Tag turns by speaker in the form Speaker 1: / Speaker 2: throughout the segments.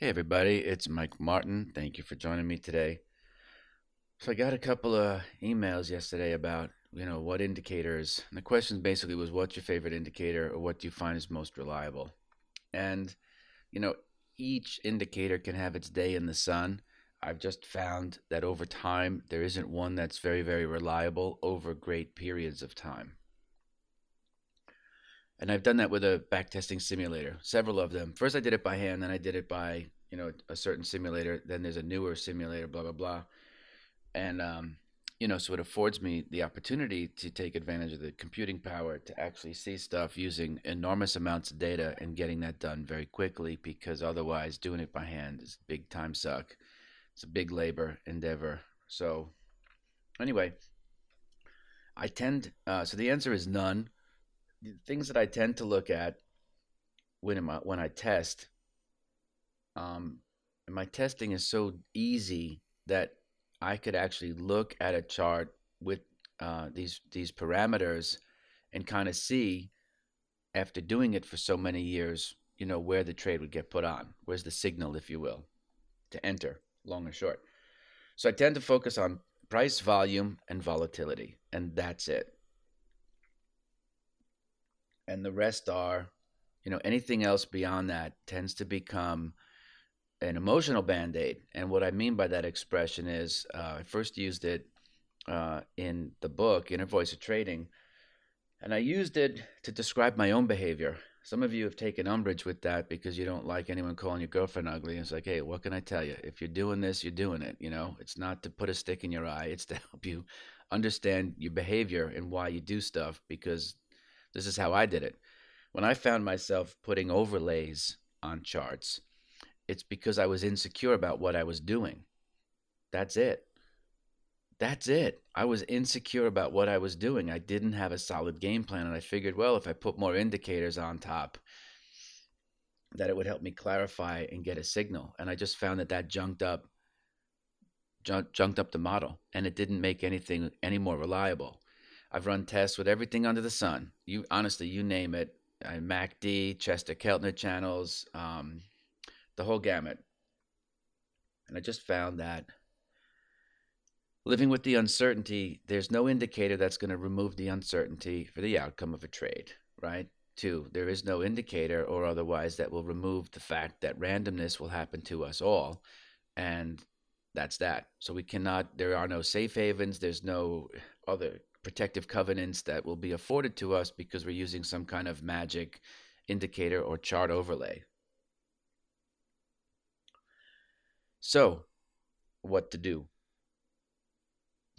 Speaker 1: Hey, everybody, it's Mike Martin. Thank you for joining me today. So, I got a couple of emails yesterday about, you know, what indicators, and the question basically was, what's your favorite indicator or what do you find is most reliable? And, you know, each indicator can have its day in the sun. I've just found that over time, there isn't one that's very, very reliable over great periods of time. And I've done that with a backtesting simulator, several of them. First, I did it by hand, then I did it by, you know, a certain simulator. Then there's a newer simulator, blah, blah, blah. And, um, you know, so it affords me the opportunity to take advantage of the computing power to actually see stuff using enormous amounts of data and getting that done very quickly because otherwise doing it by hand is a big time suck. It's a big labor endeavor. So, anyway, I tend, uh, so the answer is none the things that I tend to look at when I, when I test, um, and my testing is so easy that I could actually look at a chart with uh, these these parameters and kind of see after doing it for so many years, you know, where the trade would get put on. Where's the signal, if you will, to enter, long or short. So I tend to focus on price, volume, and volatility, and that's it and the rest are, you know, anything else beyond that tends to become an emotional band aid. And what I mean by that expression is, uh, I first used it uh, in the book, Inner Voice of Trading, and I used it to describe my own behavior. Some of you have taken umbrage with that because you don't like anyone calling your girlfriend ugly. It's like, hey, what can I tell you? If you're doing this, you're doing it. You know, it's not to put a stick in your eye, it's to help you understand your behavior and why you do stuff because this is how I did it. When I found myself putting overlays on charts, it's because I was insecure about what I was doing. That's it. That's it. I was insecure about what I was doing. I didn't have a solid game plan. And I figured, well, if I put more indicators on top, that it would help me clarify and get a signal. And I just found that that junked up, junked up the model, and it didn't make anything any more reliable. I've run tests with everything under the sun. You honestly, you name it. Uh, MACD, Chester Keltner channels, um, the whole gamut. And I just found that living with the uncertainty, there's no indicator that's going to remove the uncertainty for the outcome of a trade, right? Two, there is no indicator or otherwise that will remove the fact that randomness will happen to us all. And that's that. So we cannot, there are no safe havens, there's no other protective covenants that will be afforded to us because we're using some kind of magic indicator or chart overlay. So, what to do?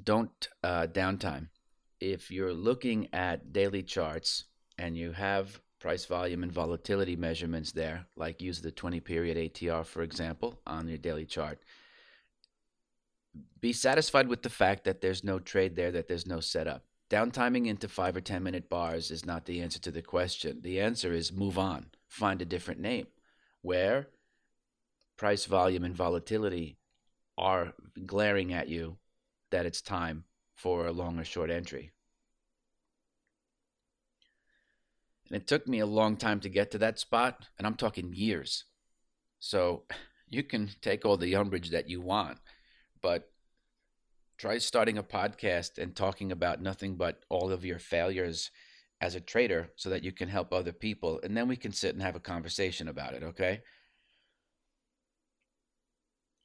Speaker 1: Don't uh, downtime. If you're looking at daily charts and you have price volume and volatility measurements there, like use the 20 period ATR, for example, on your daily chart, be satisfied with the fact that there's no trade there, that there's no setup. Downtiming into five or 10 minute bars is not the answer to the question. The answer is move on, find a different name where price, volume, and volatility are glaring at you that it's time for a long or short entry. And it took me a long time to get to that spot, and I'm talking years. So you can take all the umbrage that you want but try starting a podcast and talking about nothing but all of your failures as a trader so that you can help other people and then we can sit and have a conversation about it okay?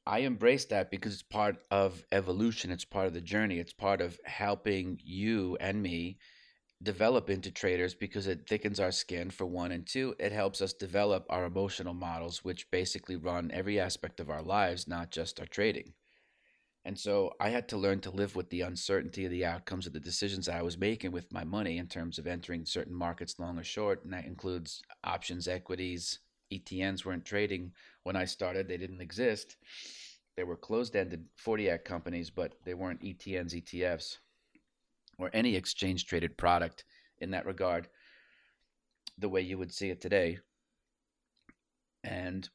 Speaker 1: I embrace that because it's part of evolution. It's part of the journey. It's part of helping you and me develop into traders because it thickens our skin for one and two it helps us develop our emotional models which basically run every aspect of our lives not just our trading and so I had to learn to live with the uncertainty of the outcomes of the decisions I was making with my money in terms of entering certain markets long or short. And that includes options, equities. ETNs weren't trading when I started, they didn't exist. They were closed ended 40 Act companies, but they weren't ETNs, ETFs, or any exchange traded product in that regard, the way you would see it today. And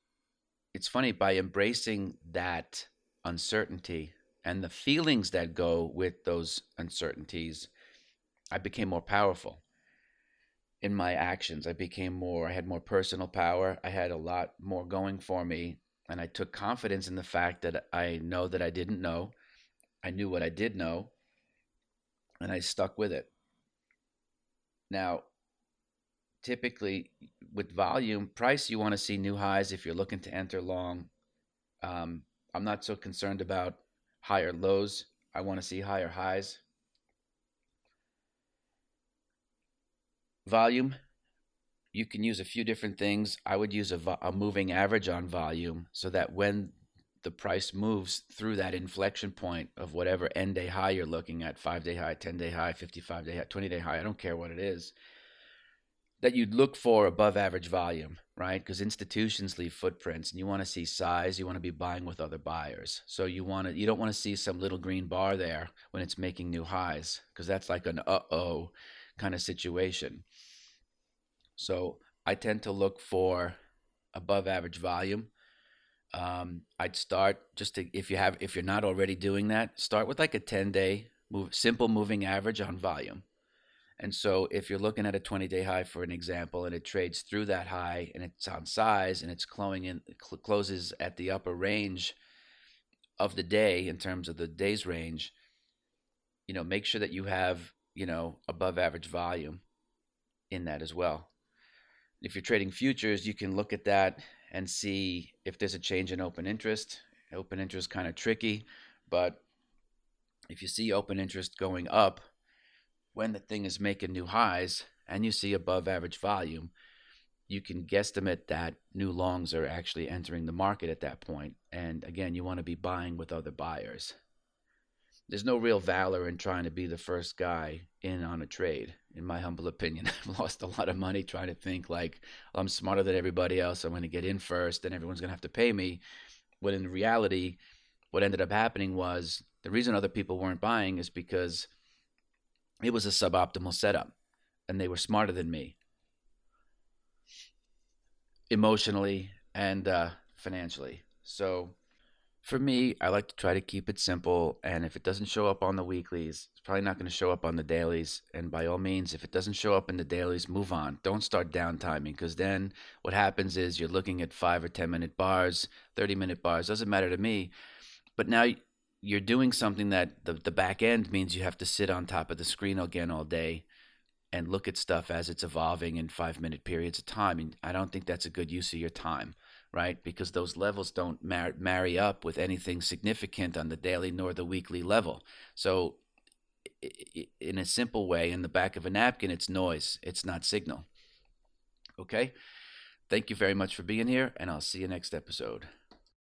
Speaker 1: it's funny, by embracing that uncertainty and the feelings that go with those uncertainties, I became more powerful in my actions. I became more, I had more personal power. I had a lot more going for me. and I took confidence in the fact that I know that I didn't know. I knew what I did know, and I stuck with it. Now, typically with volume, price, you want to see new highs if you're looking to enter long. Um, I'm not so concerned about higher lows. I want to see higher highs. Volume, you can use a few different things. I would use a, a moving average on volume so that when the price moves through that inflection point of whatever end day high you're looking at, five day high, 10 day high, 55 day high, 20 day high, I don't care what it is, that you'd look for above average volume, right? Because institutions leave footprints and you want to see size, you want to be buying with other buyers. So you want to you don't want to see some little green bar there when it's making new highs because that's like an uh-oh kind of situation. So I tend to look for above average volume. Um, I'd start just to if you have if you're not already doing that, start with like a 10 day move simple moving average on volume. And so if you're looking at a 20 day high for an example and it trades through that high and it's on size and it's closing in cl- closes at the upper range of the day in terms of the day's range, you know, make sure that you have, you know, above average volume in that as well if you're trading futures, you can look at that and see if there's a change in open interest. Open interest kind of tricky, but if you see open interest going up when the thing is making new highs and you see above average volume, you can guesstimate that new longs are actually entering the market at that point. And again, you want to be buying with other buyers. There's no real valor in trying to be the first guy in on a trade. In my humble opinion i've lost a lot of money trying to think like i'm smarter than everybody else. I'm going to get in first and everyone's going to have to pay me. When in reality what ended up happening was the reason other people weren't buying is because it was a suboptimal setup and they were smarter than me emotionally and uh, financially so for me, I like to try to keep it simple. And if it doesn't show up on the weeklies, it's probably not going to show up on the dailies. And by all means, if it doesn't show up in the dailies, move on. Don't start downtiming because then what happens is you're looking at five or 10 minute bars, 30 minute bars, doesn't matter to me. But now you're doing something that the, the back end means you have to sit on top of the screen again all day and look at stuff as it's evolving in five minute periods of time. And I don't think that's a good use of your time right? Because those levels don't mar- marry up with anything significant on the daily nor the weekly level. So, in a simple way, in the back of a napkin, it's noise, it's not signal. Okay? Thank you very much for being here, and I'll see you next episode.